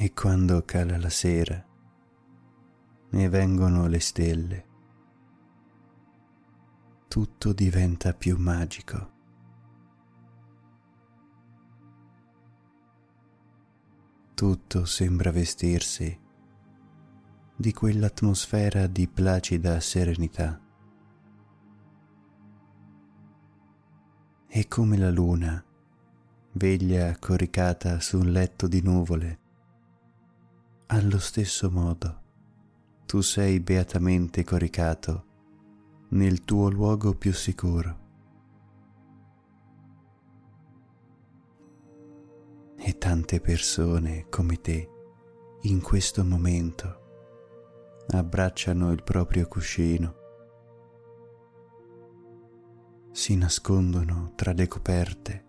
E quando cala la sera e vengono le stelle, tutto diventa più magico. Tutto sembra vestirsi di quell'atmosfera di placida serenità. E come la luna veglia coricata su un letto di nuvole, allo stesso modo tu sei beatamente coricato nel tuo luogo più sicuro. E tante persone come te in questo momento abbracciano il proprio cuscino, si nascondono tra le coperte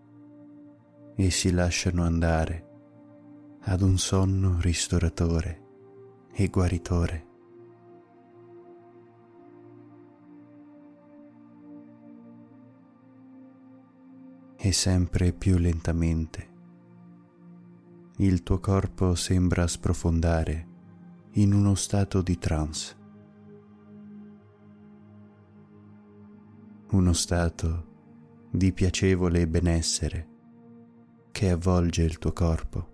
e si lasciano andare ad un sonno ristoratore e guaritore. E sempre più lentamente il tuo corpo sembra sprofondare in uno stato di trance, uno stato di piacevole benessere che avvolge il tuo corpo.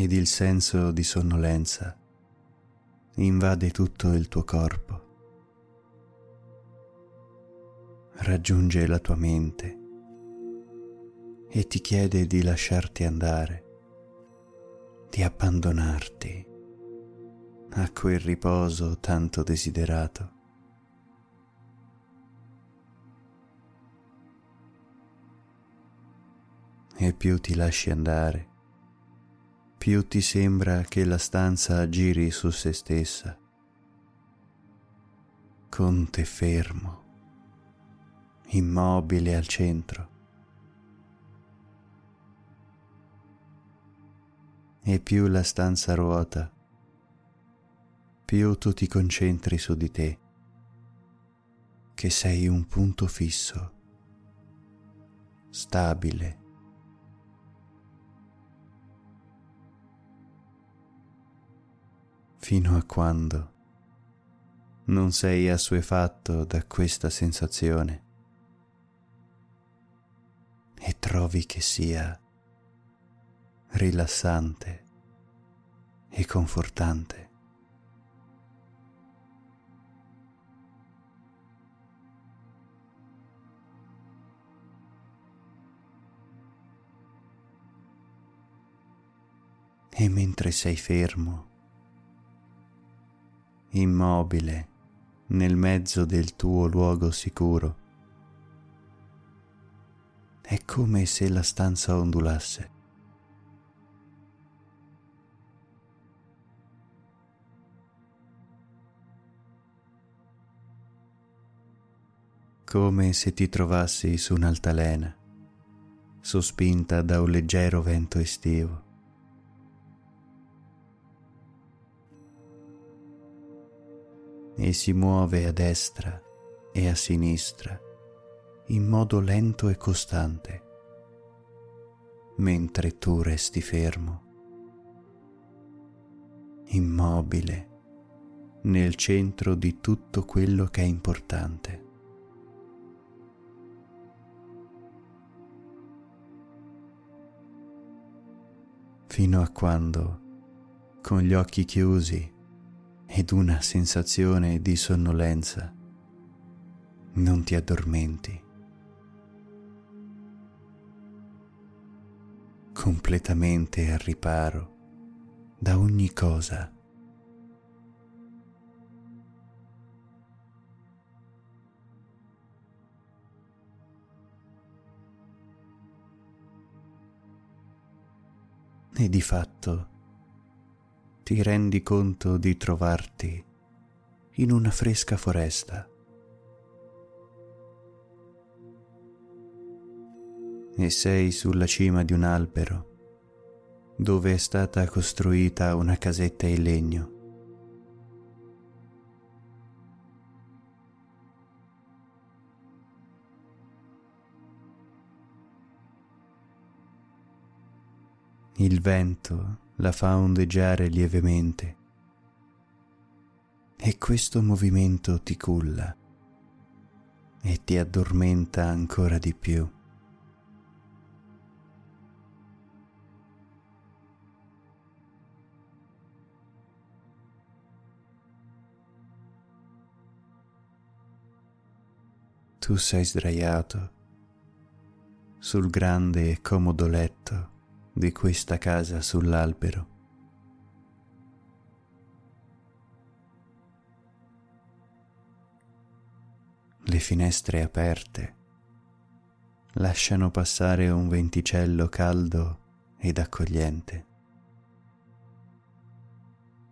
Ed il senso di sonnolenza invade tutto il tuo corpo raggiunge la tua mente e ti chiede di lasciarti andare, di abbandonarti a quel riposo tanto desiderato. E più ti lasci andare, più ti sembra che la stanza giri su se stessa, con te fermo immobile al centro. E più la stanza ruota, più tu ti concentri su di te, che sei un punto fisso, stabile. Fino a quando non sei assuefatto da questa sensazione e trovi che sia rilassante e confortante. E mentre sei fermo, immobile nel mezzo del tuo luogo sicuro, è come se la stanza ondulasse. Come se ti trovassi su un'altalena, sospinta da un leggero vento estivo. E si muove a destra e a sinistra in modo lento e costante, mentre tu resti fermo, immobile, nel centro di tutto quello che è importante. Fino a quando, con gli occhi chiusi ed una sensazione di sonnolenza, non ti addormenti. completamente al riparo da ogni cosa. E di fatto ti rendi conto di trovarti in una fresca foresta. E sei sulla cima di un albero dove è stata costruita una casetta in legno. Il vento la fa ondeggiare lievemente e questo movimento ti culla e ti addormenta ancora di più. Tu sei sdraiato sul grande e comodo letto di questa casa sull'albero. Le finestre aperte lasciano passare un venticello caldo ed accogliente,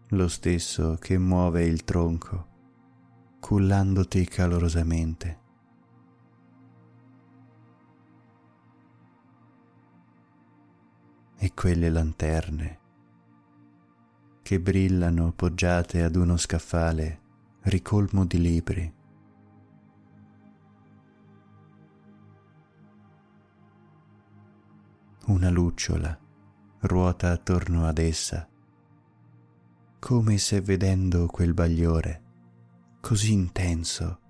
lo stesso che muove il tronco, cullandoti calorosamente. E quelle lanterne che brillano poggiate ad uno scaffale ricolmo di libri. Una lucciola ruota attorno ad essa, come se vedendo quel bagliore così intenso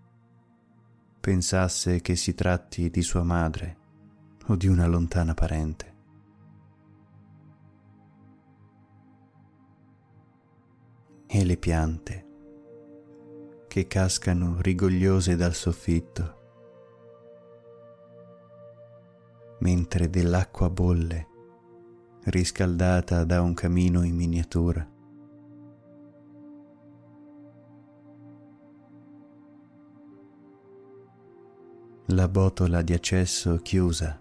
pensasse che si tratti di sua madre o di una lontana parente. E le piante che cascano rigogliose dal soffitto, mentre dell'acqua bolle, riscaldata da un camino in miniatura. La botola di accesso chiusa,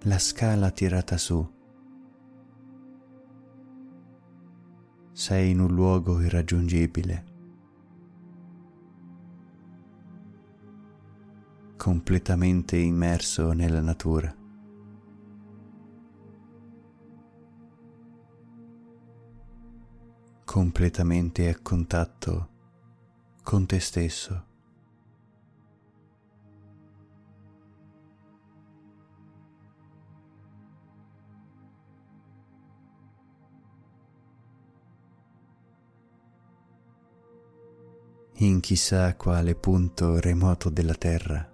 la scala tirata su sei in un luogo irraggiungibile, completamente immerso nella natura. completamente a contatto con te stesso. In chissà quale punto remoto della terra.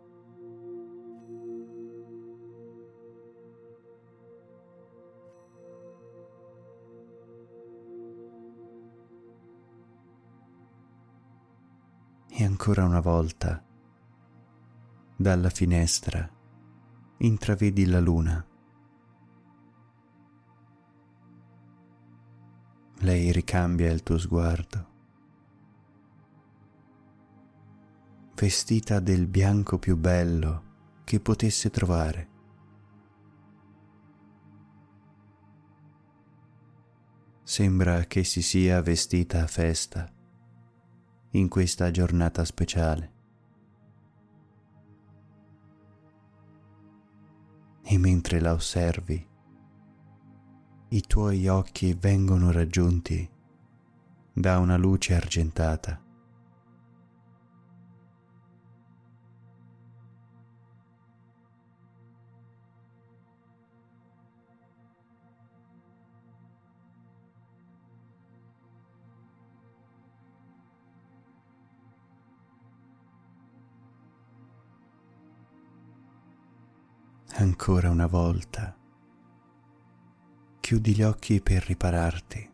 E ancora una volta, dalla finestra, intravedi la luna. Lei ricambia il tuo sguardo. Vestita del bianco più bello che potesse trovare. Sembra che si sia vestita a festa in questa giornata speciale. E mentre la osservi, i tuoi occhi vengono raggiunti da una luce argentata ancora una volta. Chiudi gli occhi per ripararti.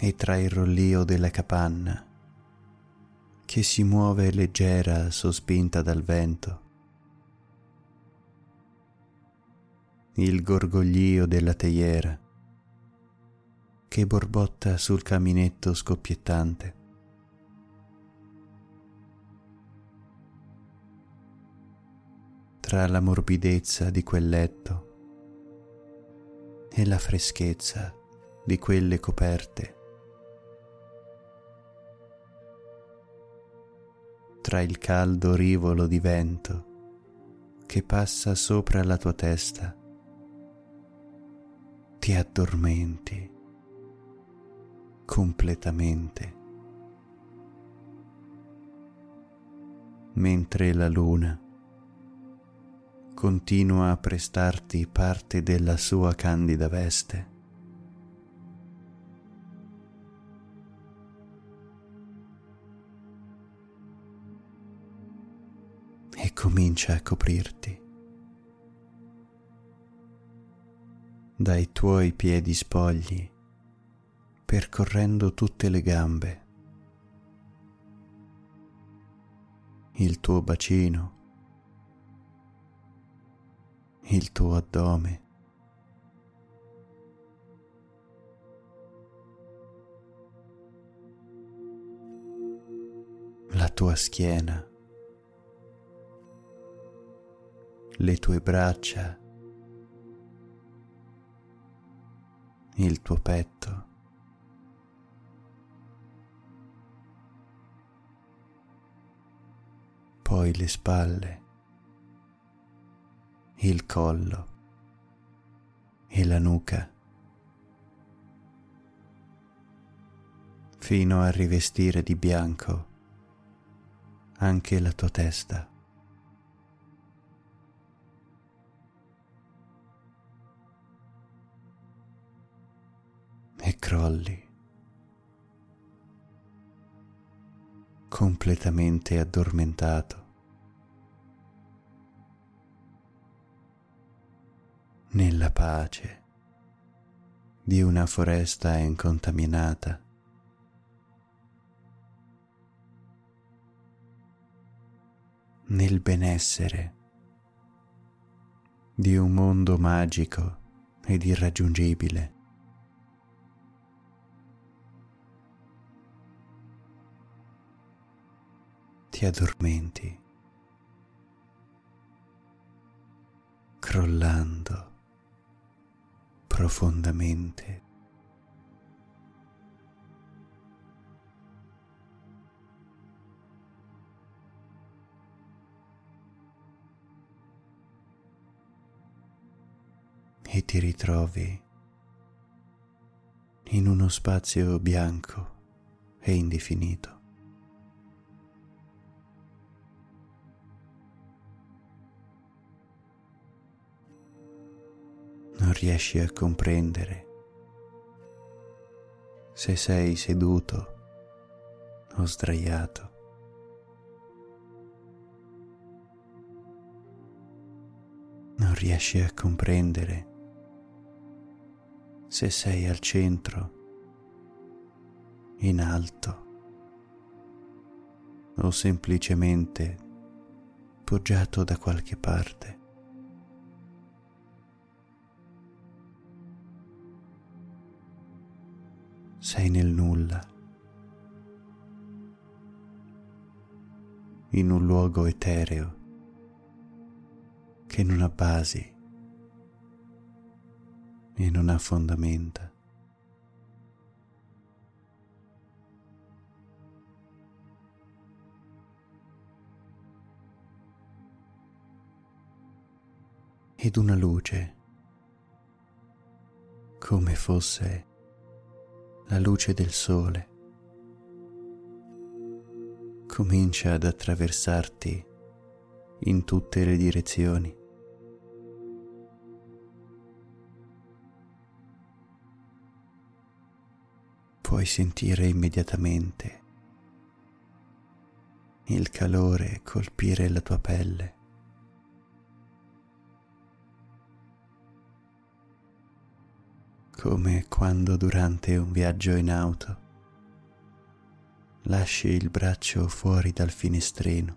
E tra il rollio della capanna, che si muove leggera sospinta dal vento, il gorgoglio della teiera che borbotta sul caminetto scoppiettante, tra la morbidezza di quel letto e la freschezza di quelle coperte, tra il caldo rivolo di vento che passa sopra la tua testa, ti addormenti completamente. mentre la luna continua a prestarti parte della sua candida veste. E comincia a coprirti. Dai tuoi piedi spogli, percorrendo tutte le gambe, il tuo bacino, il tuo addome. La tua schiena, le tue braccia, il tuo petto. Poi le spalle il collo e la nuca, fino a rivestire di bianco anche la tua testa. E crolli completamente addormentato. Nella pace di una foresta incontaminata. nel benessere di un mondo magico ed irraggiungibile. Ti addormenti, crollando profondamente. E ti ritrovi in uno spazio bianco e indefinito. Non riesci a comprendere se sei seduto o sdraiato. Non riesci a comprendere se sei al centro, in alto o semplicemente poggiato da qualche parte. Sei nel nulla, in un luogo etereo che non ha basi e non ha fondamenta. ed una luce come fosse la luce del sole comincia ad attraversarti in tutte le direzioni. Puoi sentire immediatamente il calore colpire la tua pelle. Come quando durante un viaggio in auto lasci il braccio fuori dal finestrino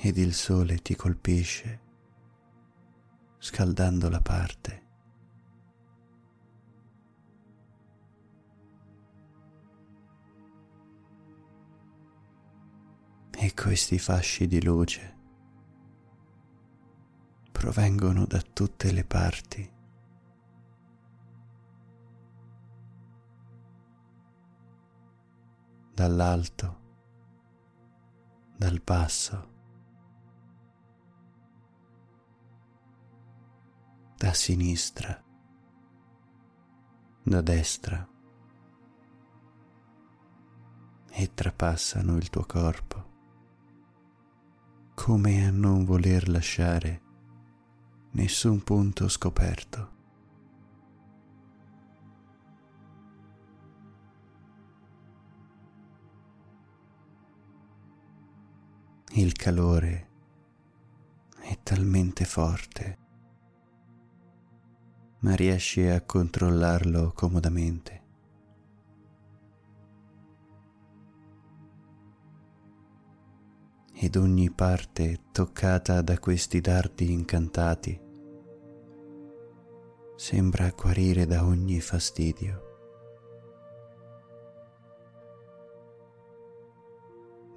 ed il sole ti colpisce scaldando la parte. E questi fasci di luce provengono da tutte le parti dall'alto, dal basso, da sinistra, da destra e trapassano il tuo corpo, come a non voler lasciare nessun punto scoperto. Il calore è talmente forte, ma riesci a controllarlo comodamente. Ed ogni parte toccata da questi dardi incantati sembra guarire da ogni fastidio.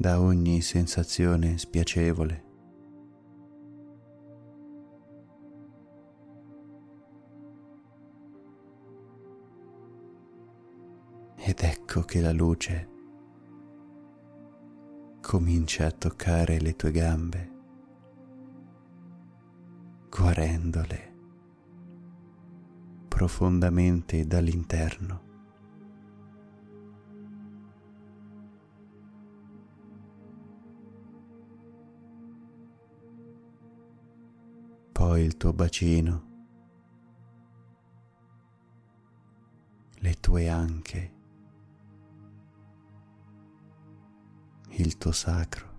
Da ogni sensazione spiacevole. Ed ecco che la luce comincia a toccare le tue gambe, guarendole profondamente dall'interno. Il tuo bacino, le tue anche, il tuo sacro.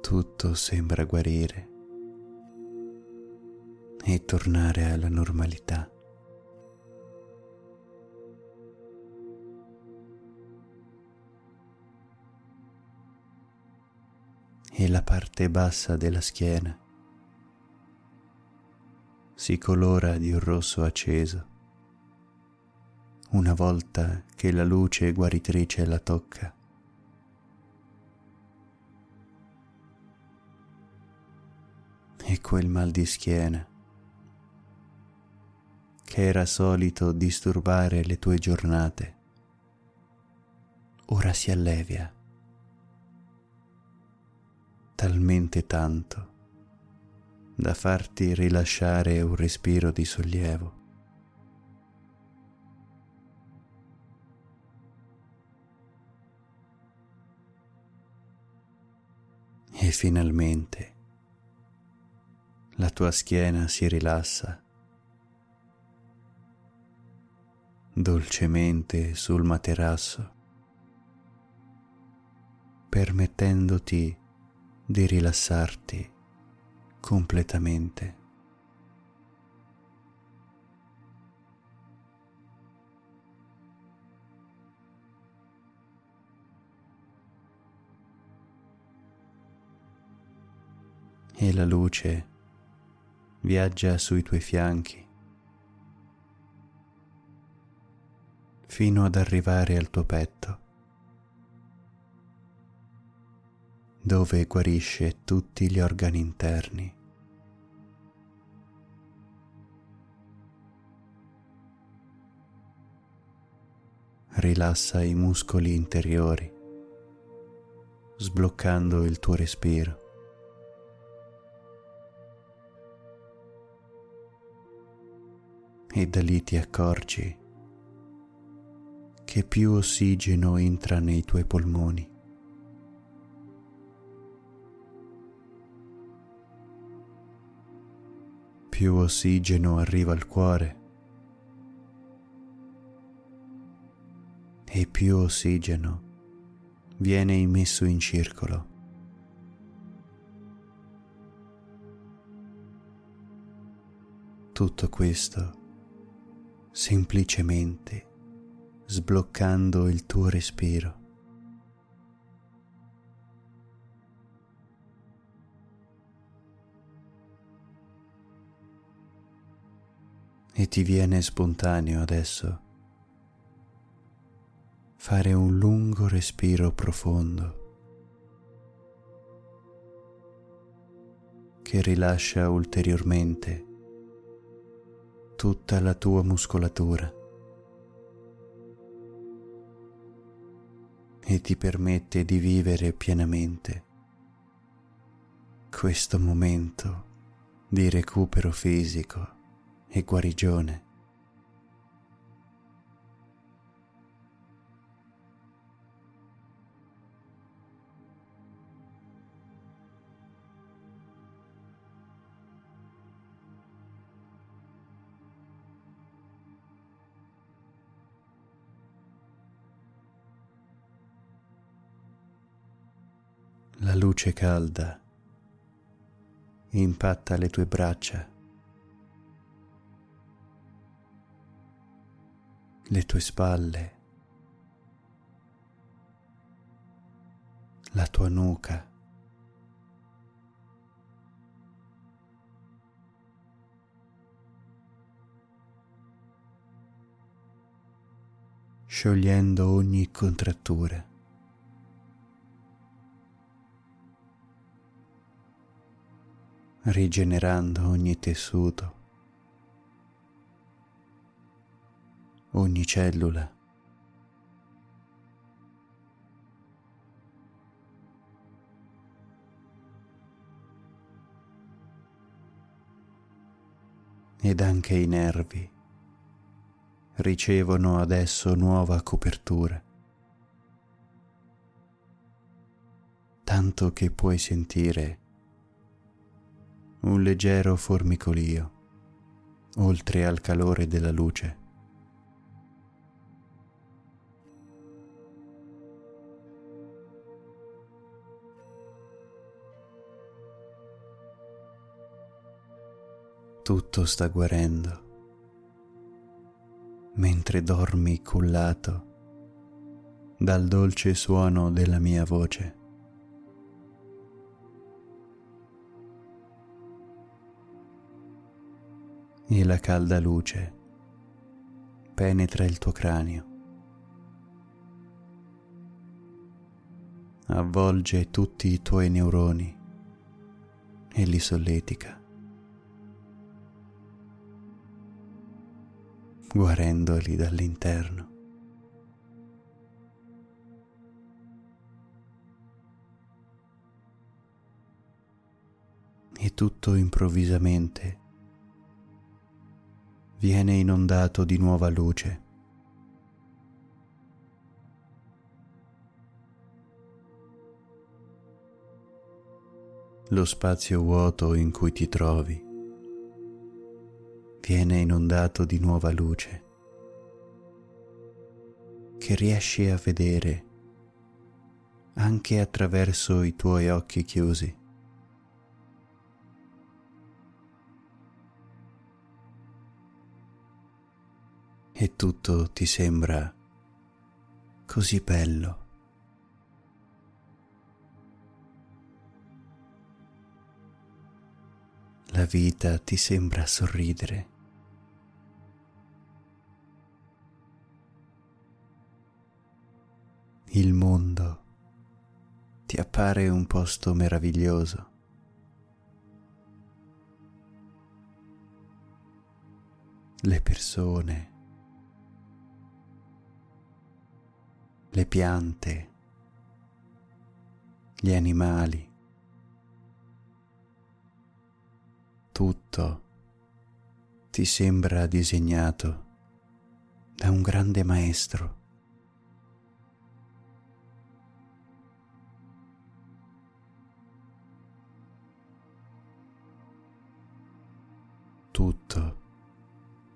Tutto sembra guarire e tornare alla normalità. E la parte bassa della schiena. Si colora di un rosso acceso. Una volta che la luce guaritrice la tocca. E quel mal di schiena che era solito disturbare le tue giornate, ora si allevia talmente tanto da farti rilasciare un respiro di sollievo. E finalmente la tua schiena si rilassa dolcemente sul materasso, permettendoti di rilassarti completamente. E la luce viaggia sui tuoi fianchi fino ad arrivare al tuo petto. Dove guarisce tutti gli organi interni. Rilassa i muscoli interiori, sbloccando il tuo respiro. E da lì ti accorgi che più ossigeno entra nei tuoi polmoni più ossigeno arriva al cuore e più ossigeno viene immesso in circolo. Tutto questo semplicemente sbloccando il tuo respiro. E ti viene spontaneo adesso fare un lungo respiro profondo che rilascia ulteriormente tutta la tua muscolatura e ti permette di vivere pienamente questo momento di recupero fisico e guarigione. La luce calda impatta le tue braccia, le tue spalle, la tua nuca. sciogliendo ogni contrattura. rigenerando ogni tessuto, ogni cellula. Ed anche i nervi ricevono adesso nuova copertura, tanto che puoi sentire un leggero formicolio, oltre al calore della luce. Tutto sta guarendo. Mentre dormi cullato dal dolce suono della mia voce. e la calda luce penetra il tuo cranio, avvolge tutti i tuoi neuroni e li solletica, guarendoli dall'interno. E tutto improvvisamente viene inondato di nuova luce. Lo spazio vuoto in cui ti trovi viene inondato di nuova luce che riesci a vedere anche attraverso i tuoi occhi chiusi. e tutto ti sembra così bello. La vita ti sembra sorridere. Il mondo ti appare un posto meraviglioso. Le persone le piante, gli animali, tutto ti sembra disegnato da un grande maestro. Tutto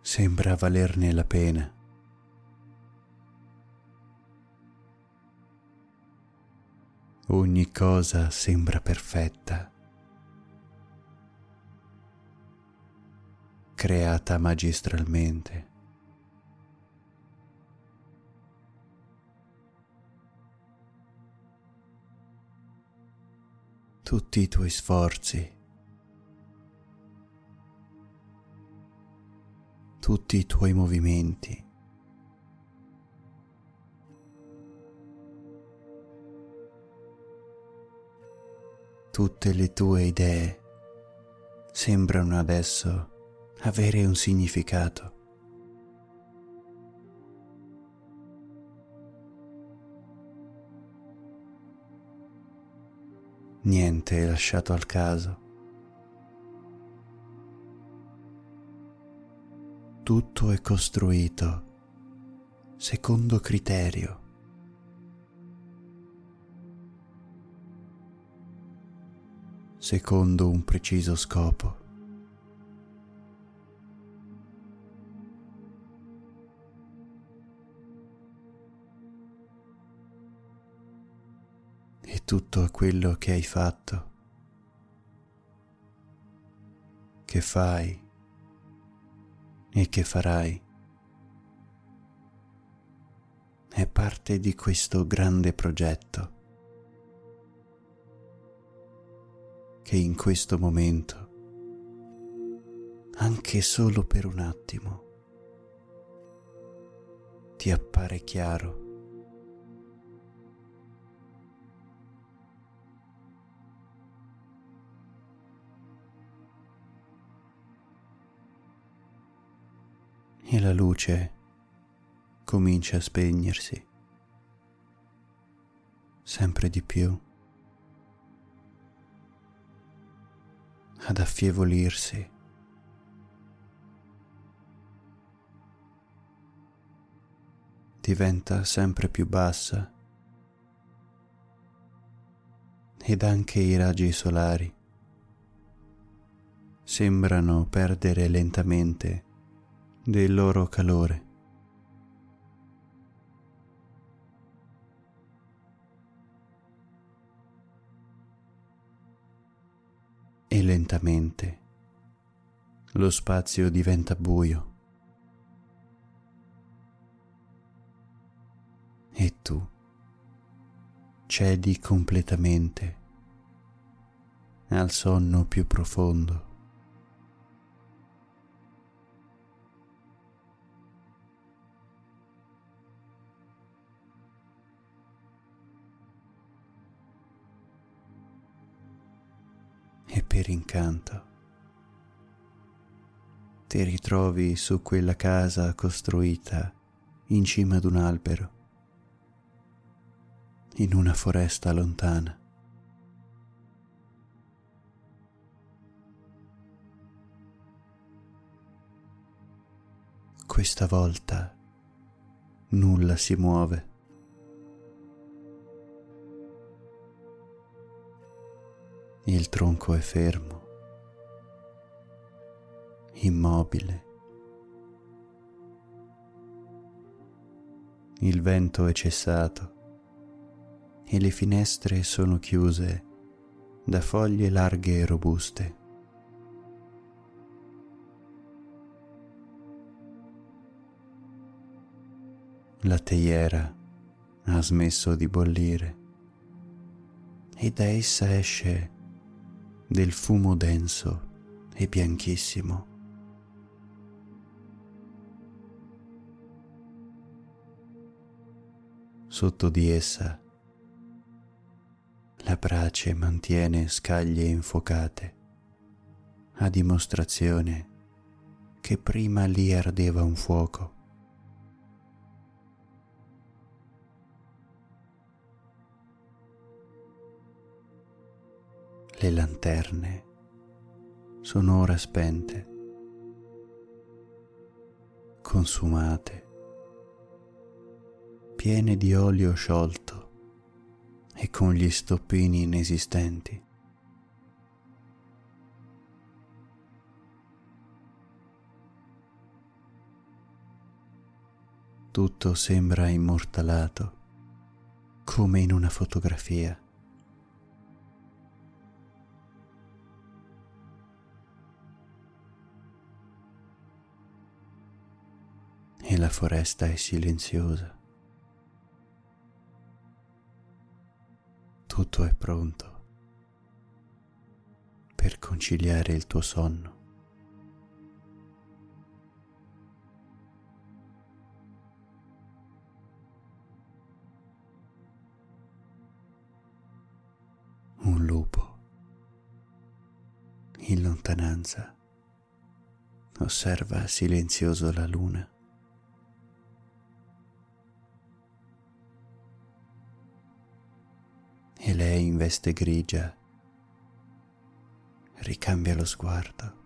sembra valerne la pena. ogni cosa sembra perfetta, creata magistralmente. Tutti i tuoi sforzi, tutti i tuoi movimenti tutte le tue idee sembrano adesso avere un significato. Niente è lasciato al caso. Tutto è costruito secondo criterio. secondo un preciso scopo. E tutto quello che hai fatto, che fai e che farai è parte di questo grande progetto che in questo momento, anche solo per un attimo, ti appare chiaro. E la luce comincia a spegnersi sempre di più. ad affievolirsi. Diventa sempre più bassa ed anche i raggi solari sembrano perdere lentamente del loro calore. e lentamente lo spazio diventa buio e tu cedi completamente al sonno più profondo. Per incanto ti ritrovi su quella casa costruita in cima ad un albero, in una foresta lontana. Questa volta nulla si muove. Il tronco è fermo, immobile. Il vento è cessato e le finestre sono chiuse da foglie larghe e robuste. La teiera ha smesso di bollire e da essa esce del fumo denso e bianchissimo. Sotto di essa la brace mantiene scaglie infuocate, a dimostrazione che prima lì ardeva un fuoco. Le lanterne sono ora spente, consumate, piene di olio sciolto e con gli stoppini inesistenti. Tutto sembra immortalato, come in una fotografia. E la foresta è silenziosa. Tutto è pronto per conciliare il tuo sonno. Un lupo in lontananza osserva silenzioso la luna. e lei in veste grigia ricambia lo sguardo.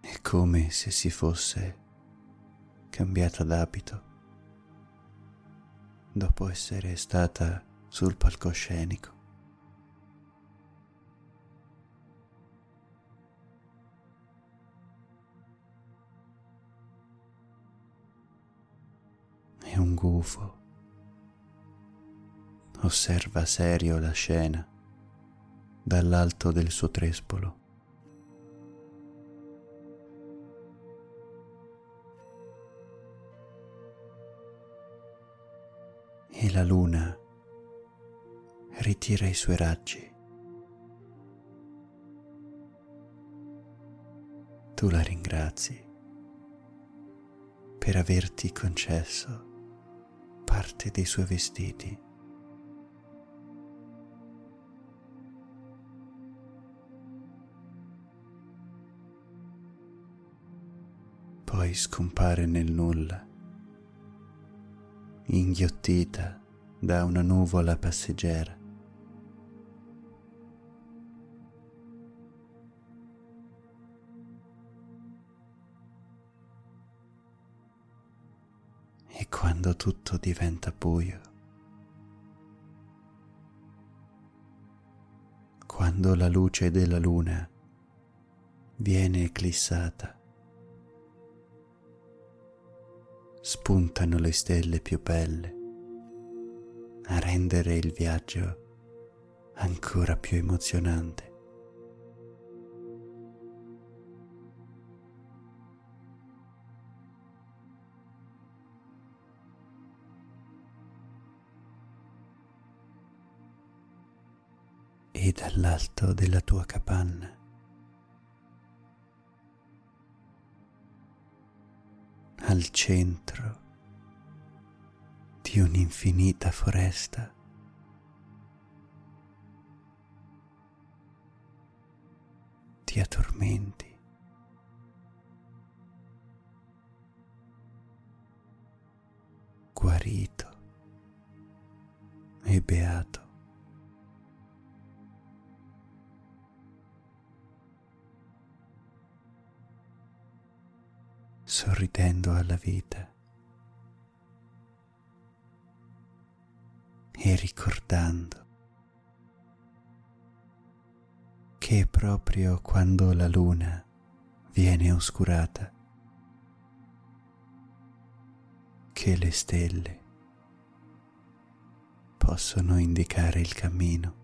È come se si fosse cambiata d'abito dopo essere stata sul palcoscenico. È un gufo. Osserva serio la scena dall'alto del suo trespolo. E la luna ritira i suoi raggi. Tu la ringrazi per averti concesso parte dei suoi vestiti. Poi scompare nel nulla, inghiottita da una nuvola passeggera. Quando tutto diventa buio, quando la luce della luna viene eclissata, spuntano le stelle più belle a rendere il viaggio ancora più emozionante. E dall'alto della tua capanna al centro di un'infinita foresta. Ti addormenti. Guarito e beato. Sorridendo alla vita e ricordando che proprio quando la luna viene oscurata che le stelle possono indicare il cammino.